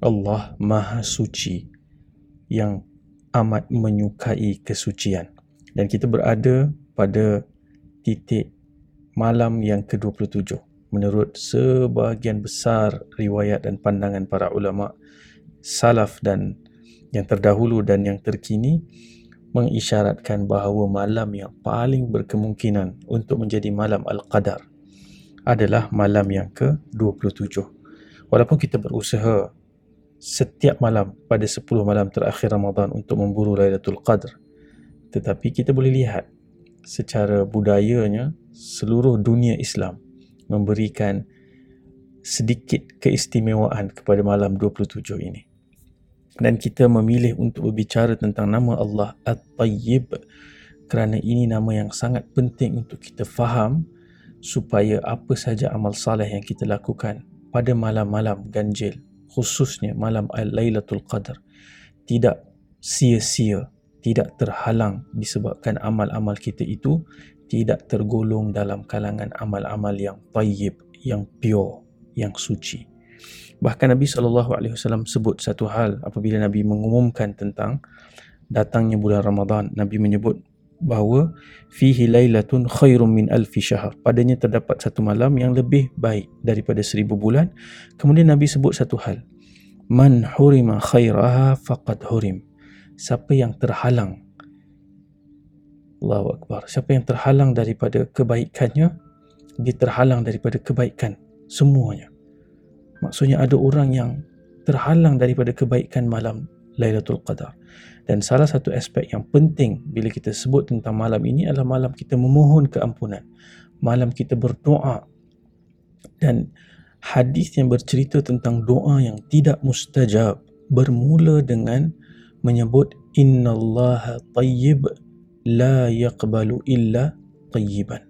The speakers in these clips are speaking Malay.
Allah Maha Suci yang amat menyukai kesucian. Dan kita berada pada titik malam yang ke-27 menurut sebahagian besar riwayat dan pandangan para ulama salaf dan yang terdahulu dan yang terkini mengisyaratkan bahawa malam yang paling berkemungkinan untuk menjadi malam Al-Qadar adalah malam yang ke-27. Walaupun kita berusaha setiap malam pada 10 malam terakhir Ramadan untuk memburu Lailatul Qadr, tetapi kita boleh lihat secara budayanya seluruh dunia Islam memberikan sedikit keistimewaan kepada malam 27 ini. Dan kita memilih untuk berbicara tentang nama Allah At-Tayyib kerana ini nama yang sangat penting untuk kita faham supaya apa saja amal saleh yang kita lakukan pada malam-malam ganjil khususnya malam Lailatul Qadar tidak sia-sia tidak terhalang disebabkan amal-amal kita itu tidak tergolong dalam kalangan amal-amal yang tayyib yang pure yang suci. Bahkan Nabi SAW sebut satu hal apabila Nabi mengumumkan tentang datangnya bulan Ramadan Nabi menyebut bahawa fihi lailatun khairum min alfi syahr. Padanya terdapat satu malam yang lebih baik daripada seribu bulan. Kemudian nabi sebut satu hal. Man hurima khairaha faqad hurim. Siapa yang terhalang. Allahu akbar. Siapa yang terhalang daripada kebaikannya dia terhalang daripada kebaikan semuanya. Maksudnya ada orang yang terhalang daripada kebaikan malam Lailatul Qadar. Dan salah satu aspek yang penting bila kita sebut tentang malam ini adalah malam kita memohon keampunan. Malam kita berdoa. Dan hadis yang bercerita tentang doa yang tidak mustajab bermula dengan menyebut Inna Allah tayyib la yaqbalu illa tayyiban.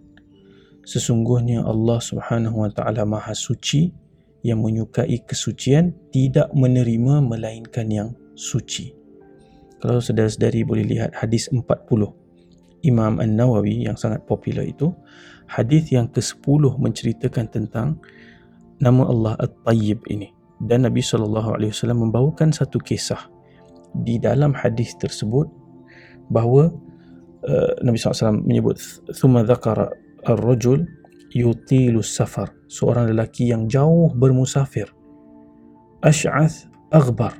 Sesungguhnya Allah Subhanahu wa taala Maha suci yang menyukai kesucian tidak menerima melainkan yang suci kalau saudara-saudari boleh lihat hadis 40 Imam An-Nawawi yang sangat popular itu hadis yang ke-10 menceritakan tentang nama Allah At-Tayyib ini. Dan Nabi sallallahu alaihi wasallam membawakan satu kisah di dalam hadis tersebut bahawa uh, Nabi saw menyebut thumma dhakara ar-rajul yutilu safar. Seorang lelaki yang jauh bermusafir. Ash'ath aghbar.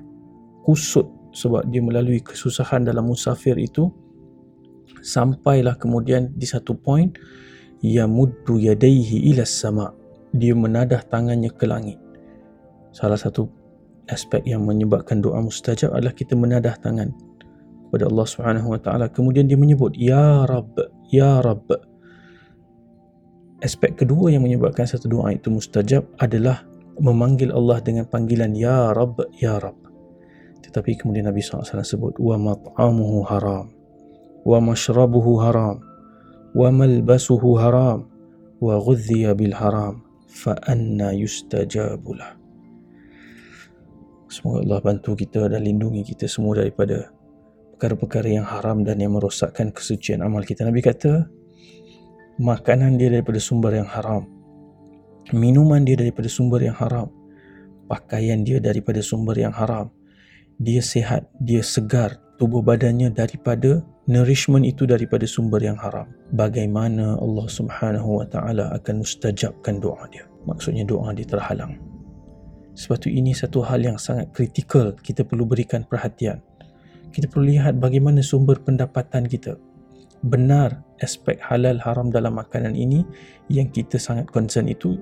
Kusut sebab dia melalui kesusahan dalam musafir itu sampailah kemudian di satu poin ya muddu yadaihi ila sama. Dia menadah tangannya ke langit. Salah satu aspek yang menyebabkan doa mustajab adalah kita menadah tangan kepada Allah Subhanahu wa taala. Kemudian dia menyebut ya rab ya rab aspek kedua yang menyebabkan satu doa itu mustajab adalah memanggil Allah dengan panggilan ya rab ya rab tetapi kemudian Nabi SAW sebut wa mat'amuhu haram wa mashrabuhu haram wa malbasuhu haram wa ghudhiya bil haram fa anna yustajabulah Semoga Allah bantu kita dan lindungi kita semua daripada perkara-perkara yang haram dan yang merosakkan kesucian amal kita. Nabi kata, makanan dia daripada sumber yang haram. Minuman dia daripada sumber yang haram. Pakaian dia daripada sumber yang haram dia sehat, dia segar, tubuh badannya daripada nourishment itu daripada sumber yang haram. Bagaimana Allah Subhanahu wa taala akan mustajabkan doa dia? Maksudnya doa dia terhalang. Sebab itu ini satu hal yang sangat kritikal kita perlu berikan perhatian. Kita perlu lihat bagaimana sumber pendapatan kita. Benar aspek halal haram dalam makanan ini yang kita sangat concern itu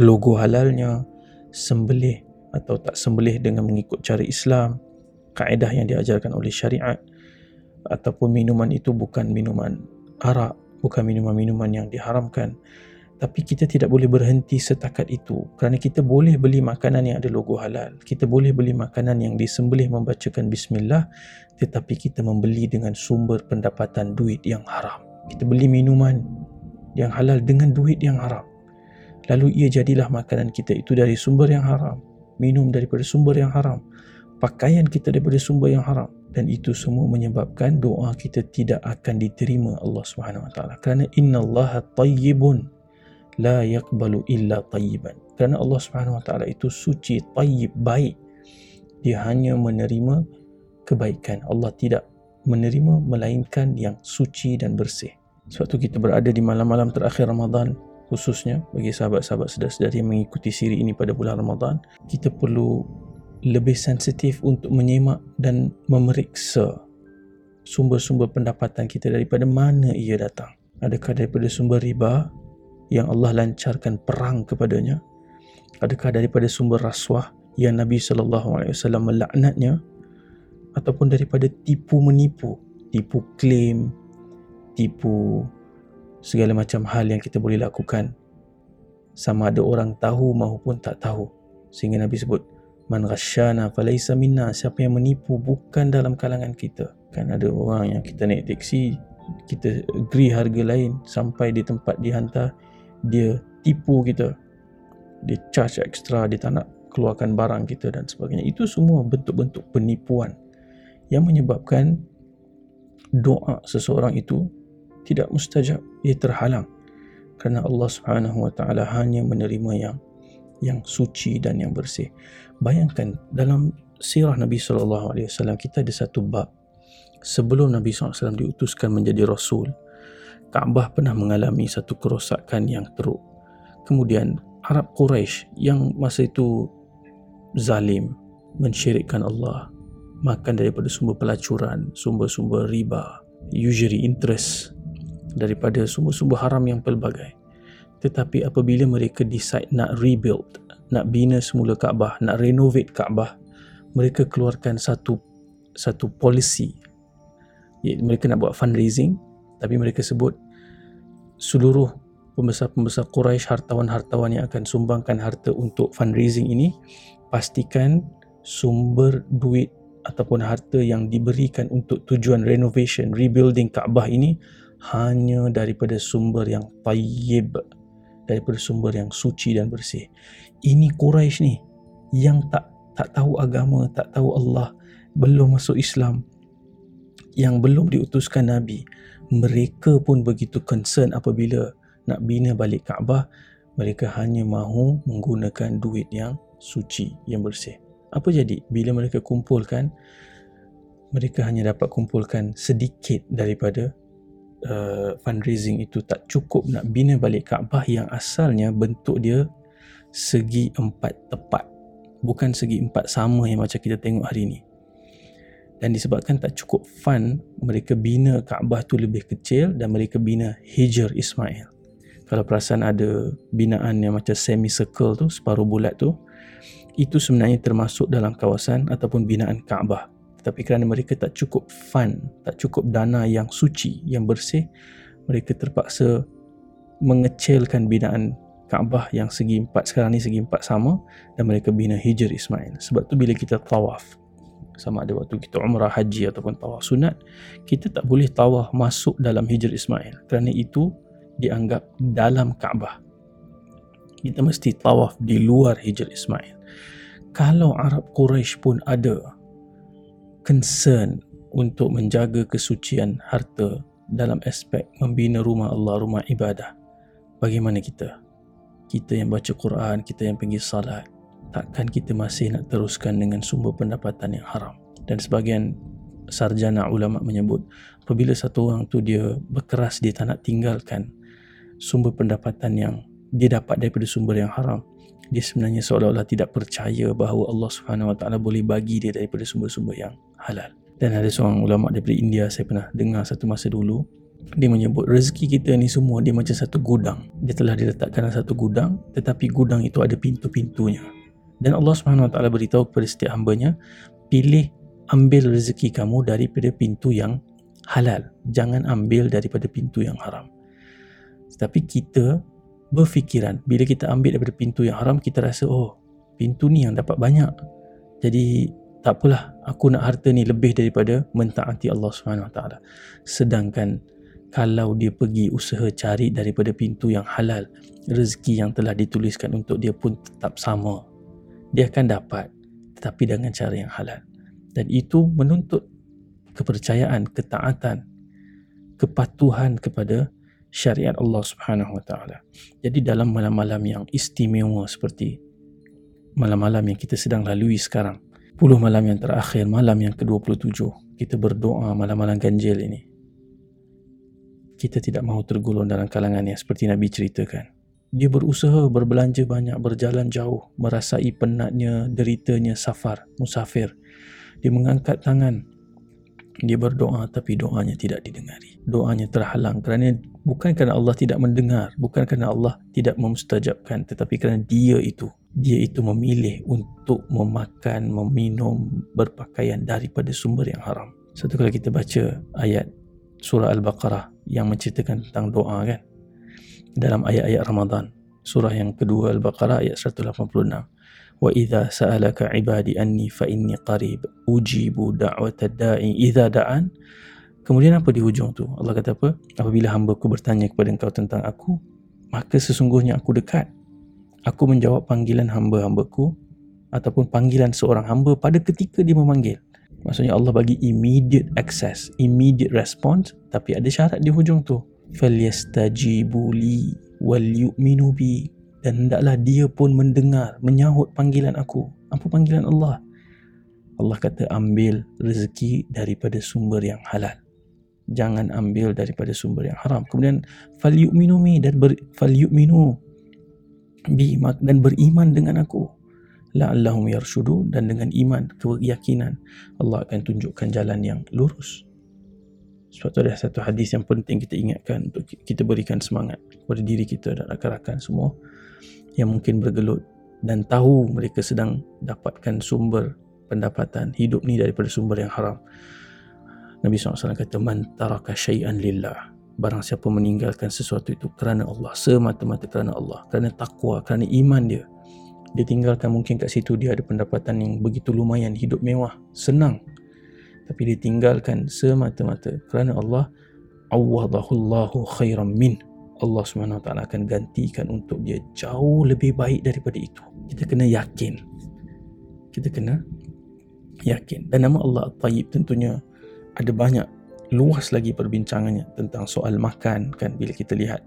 logo halalnya, sembelih atau tak sembelih dengan mengikut cara Islam, kaedah yang diajarkan oleh syariat ataupun minuman itu bukan minuman arak, bukan minuman-minuman yang diharamkan. Tapi kita tidak boleh berhenti setakat itu kerana kita boleh beli makanan yang ada logo halal. Kita boleh beli makanan yang disembelih membacakan bismillah tetapi kita membeli dengan sumber pendapatan duit yang haram. Kita beli minuman yang halal dengan duit yang haram. Lalu ia jadilah makanan kita itu dari sumber yang haram minum daripada sumber yang haram, pakaian kita daripada sumber yang haram dan itu semua menyebabkan doa kita tidak akan diterima Allah Subhanahu Wa Taala. Kerana innallaha tayyibun la yaqbalu illa tayyiban. Kerana Allah Subhanahu Wa Taala itu suci, tayyib, baik. dia hanya menerima kebaikan Allah tidak menerima melainkan yang suci dan bersih sebab tu kita berada di malam-malam terakhir Ramadan khususnya bagi sahabat-sahabat sedar-sedari yang mengikuti siri ini pada bulan Ramadan kita perlu lebih sensitif untuk menyemak dan memeriksa sumber-sumber pendapatan kita daripada mana ia datang. Adakah daripada sumber riba yang Allah lancarkan perang kepadanya? Adakah daripada sumber rasuah yang Nabi wasallam melaknatnya ataupun daripada tipu menipu, tipu klaim, tipu segala macam hal yang kita boleh lakukan. Sama ada orang tahu maupun tak tahu. Sehingga Nabi sebut man ghasyana falaysa minna. Siapa yang menipu bukan dalam kalangan kita. Kan ada orang yang kita naik teksi kita agree harga lain sampai di tempat dihantar dia tipu kita. Dia charge extra dia tak nak keluarkan barang kita dan sebagainya. Itu semua bentuk-bentuk penipuan. Yang menyebabkan doa seseorang itu tidak mustajab ia terhalang kerana Allah Subhanahu wa taala hanya menerima yang yang suci dan yang bersih. Bayangkan dalam sirah Nabi sallallahu alaihi wasallam kita ada satu bab sebelum Nabi SAW diutuskan menjadi Rasul, Kaabah pernah mengalami satu kerosakan yang teruk. Kemudian Arab Quraisy yang masa itu zalim, mensyirikkan Allah, makan daripada sumber pelacuran, sumber-sumber riba, usury interest, daripada sumber-sumber haram yang pelbagai. Tetapi apabila mereka decide nak rebuild, nak bina semula Kaabah, nak renovate Kaabah, mereka keluarkan satu satu policy. Mereka nak buat fundraising, tapi mereka sebut seluruh pembesar-pembesar Quraisy, hartawan-hartawan yang akan sumbangkan harta untuk fundraising ini, pastikan sumber duit ataupun harta yang diberikan untuk tujuan renovation, rebuilding Kaabah ini hanya daripada sumber yang tayyib, daripada sumber yang suci dan bersih. Ini Quraisy ni yang tak tak tahu agama, tak tahu Allah, belum masuk Islam, yang belum diutuskan Nabi. Mereka pun begitu concern apabila nak bina balik Kaabah, mereka hanya mahu menggunakan duit yang suci, yang bersih. Apa jadi bila mereka kumpulkan mereka hanya dapat kumpulkan sedikit daripada uh, fundraising itu tak cukup nak bina balik Kaabah yang asalnya bentuk dia segi empat tepat bukan segi empat sama yang macam kita tengok hari ini dan disebabkan tak cukup fund mereka bina Kaabah tu lebih kecil dan mereka bina Hijr Ismail. Kalau perasan ada binaan yang macam semi circle tu separuh bulat tu itu sebenarnya termasuk dalam kawasan ataupun binaan Kaabah tapi kerana mereka tak cukup fun, tak cukup dana yang suci, yang bersih, mereka terpaksa mengecilkan binaan Kaabah yang segi empat sekarang ni segi empat sama dan mereka bina Hijr Ismail. Sebab tu bila kita tawaf, sama ada waktu kita umrah haji ataupun tawaf sunat, kita tak boleh tawaf masuk dalam Hijr Ismail kerana itu dianggap dalam Kaabah. Kita mesti tawaf di luar Hijr Ismail. Kalau Arab Quraisy pun ada concern untuk menjaga kesucian harta dalam aspek membina rumah Allah, rumah ibadah. Bagaimana kita? Kita yang baca Quran, kita yang pergi salat, takkan kita masih nak teruskan dengan sumber pendapatan yang haram? Dan sebagian sarjana ulama menyebut, apabila satu orang tu dia berkeras dia tak nak tinggalkan sumber pendapatan yang dia dapat daripada sumber yang haram, dia sebenarnya seolah-olah tidak percaya bahawa Allah Subhanahu Wa Taala boleh bagi dia daripada sumber-sumber yang halal. Dan ada seorang ulama daripada India saya pernah dengar satu masa dulu dia menyebut rezeki kita ni semua dia macam satu gudang. Dia telah diletakkan dalam satu gudang tetapi gudang itu ada pintu-pintunya. Dan Allah Subhanahu Wa Taala beritahu kepada setiap hambanya pilih ambil rezeki kamu daripada pintu yang halal. Jangan ambil daripada pintu yang haram. Tetapi kita berfikiran bila kita ambil daripada pintu yang haram kita rasa oh pintu ni yang dapat banyak. Jadi tak apalah aku nak harta ni lebih daripada mentaati Allah Subhanahu Wa Taala. Sedangkan kalau dia pergi usaha cari daripada pintu yang halal rezeki yang telah dituliskan untuk dia pun tetap sama dia akan dapat tetapi dengan cara yang halal. Dan itu menuntut kepercayaan ketaatan kepatuhan kepada syariat Allah Subhanahu Wa Taala. Jadi dalam malam-malam yang istimewa seperti malam-malam yang kita sedang lalui sekarang 10 malam yang terakhir, malam yang ke-27, kita berdoa malam-malam ganjil ini. Kita tidak mahu tergolong dalam kalangan yang seperti Nabi ceritakan. Dia berusaha berbelanja banyak, berjalan jauh, merasai penatnya, deritanya safar, musafir. Dia mengangkat tangan. Dia berdoa tapi doanya tidak didengari. Doanya terhalang kerana bukan kerana Allah tidak mendengar, bukan kerana Allah tidak memustajabkan, tetapi kerana dia itu dia itu memilih untuk memakan, meminum, berpakaian daripada sumber yang haram. Satu kali kita baca ayat surah Al-Baqarah yang menceritakan tentang doa kan. Dalam ayat-ayat Ramadan, surah yang kedua Al-Baqarah ayat 186. Wa idza sa'alaka 'ibadi anni fa inni qarib ujibu da'watad da'i idza da'an. Kemudian apa di hujung tu? Allah kata apa? Apabila hamba-Ku bertanya kepada engkau tentang aku, maka sesungguhnya aku dekat aku menjawab panggilan hamba-hambaku ataupun panggilan seorang hamba pada ketika dia memanggil. Maksudnya Allah bagi immediate access, immediate response tapi ada syarat di hujung tu. فَلْيَسْتَجِيبُوا لِي وَلْيُؤْمِنُوا بِي dan hendaklah dia pun mendengar menyahut panggilan aku. Apa panggilan Allah? Allah kata ambil rezeki daripada sumber yang halal. Jangan ambil daripada sumber yang haram. Kemudian fal yu'minu mi dan ber, fal yu'minu bi dan beriman dengan aku. La'allahum yarshudu dan dengan iman keyakinan Allah akan tunjukkan jalan yang lurus. Sebab tu ada satu hadis yang penting kita ingatkan untuk kita berikan semangat kepada diri kita dan rakan-rakan semua yang mungkin bergelut dan tahu mereka sedang dapatkan sumber pendapatan hidup ni daripada sumber yang haram. Nabi SAW kata man taraka syai'an lillah. Barang siapa meninggalkan sesuatu itu kerana Allah semata-mata kerana Allah kerana takwa kerana iman dia dia tinggalkan mungkin kat situ dia ada pendapatan yang begitu lumayan hidup mewah senang. Tapi dia tinggalkan semata-mata kerana Allah awadahullahu khairan min Allah SWT akan gantikan untuk dia jauh lebih baik daripada itu. Kita kena yakin. Kita kena yakin. Dan nama Allah At-Tayyib tentunya ada banyak luas lagi perbincangannya tentang soal makan kan? Bila kita lihat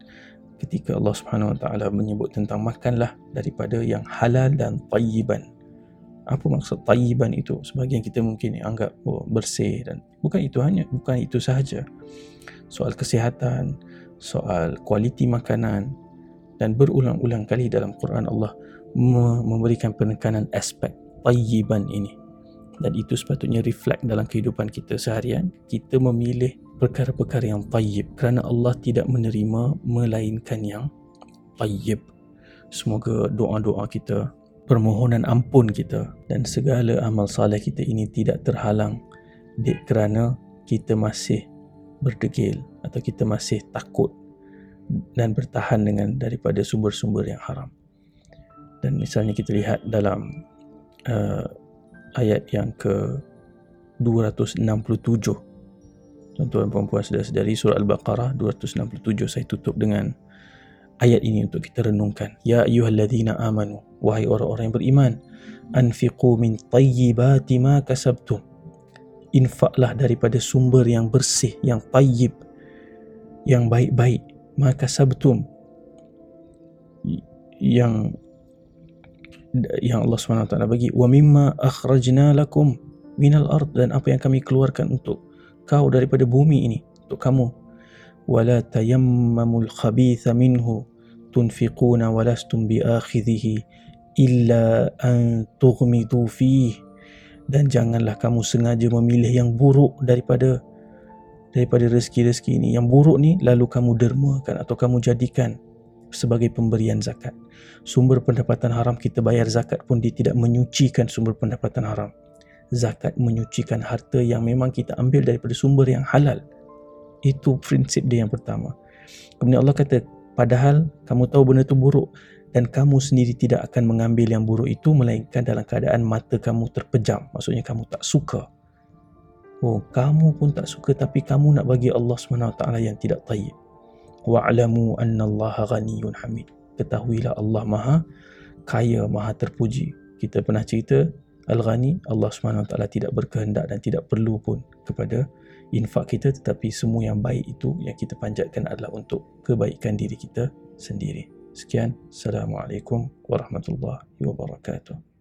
ketika Allah Subhanahu Wa Taala menyebut tentang makanlah daripada yang halal dan tayyiban. Apa maksud tayyiban itu? Sebagian kita mungkin anggap oh, bersih dan bukan itu hanya bukan itu sahaja. Soal kesihatan soal kualiti makanan dan berulang-ulang kali dalam Quran Allah memberikan penekanan aspek tayyiban ini. Dan itu sepatutnya reflect dalam kehidupan kita seharian. Kita memilih perkara-perkara yang tayyib kerana Allah tidak menerima melainkan yang tayyib. Semoga doa-doa kita permohonan ampun kita dan segala amal saleh kita ini tidak terhalang kerana kita masih berdegil atau kita masih takut dan bertahan dengan daripada sumber-sumber yang haram. Dan misalnya kita lihat dalam uh, ayat yang ke 267 tuan-tuan puan-puan sedari surah Al-Baqarah 267 saya tutup dengan ayat ini untuk kita renungkan. Ya ayyuhalladzina amanu wahai orang-orang yang beriman anfiqu min tayyibati ma kasabtum infaklah daripada sumber yang bersih yang tayyib yang baik-baik. Maka sabtum yang yang Allah SWT bagi wa mimma akhrajna lakum minal ard dan apa yang kami keluarkan untuk kau daripada bumi ini untuk kamu. Wala tayammamul khabitha minhu tunfiquna walastum biakhidhihi illa an tughmidu fihi dan janganlah kamu sengaja memilih yang buruk daripada daripada rezeki-rezeki ini yang buruk ni lalu kamu dermakan atau kamu jadikan sebagai pemberian zakat. Sumber pendapatan haram kita bayar zakat pun dia tidak menyucikan sumber pendapatan haram. Zakat menyucikan harta yang memang kita ambil daripada sumber yang halal. Itu prinsip dia yang pertama. Kemudian Allah kata, padahal kamu tahu benda itu buruk dan kamu sendiri tidak akan mengambil yang buruk itu melainkan dalam keadaan mata kamu terpejam. Maksudnya kamu tak suka. Oh, kamu pun tak suka tapi kamu nak bagi Allah SWT yang tidak tayyib wa'lamu anna Allah ghaniyun hamid. Ketahuilah Allah Maha kaya, Maha terpuji. Kita pernah cerita Al-Ghani, Allah SWT tidak berkehendak dan tidak perlu pun kepada infak kita tetapi semua yang baik itu yang kita panjatkan adalah untuk kebaikan diri kita sendiri. سكان السلام عليكم ورحمة الله وبركاته.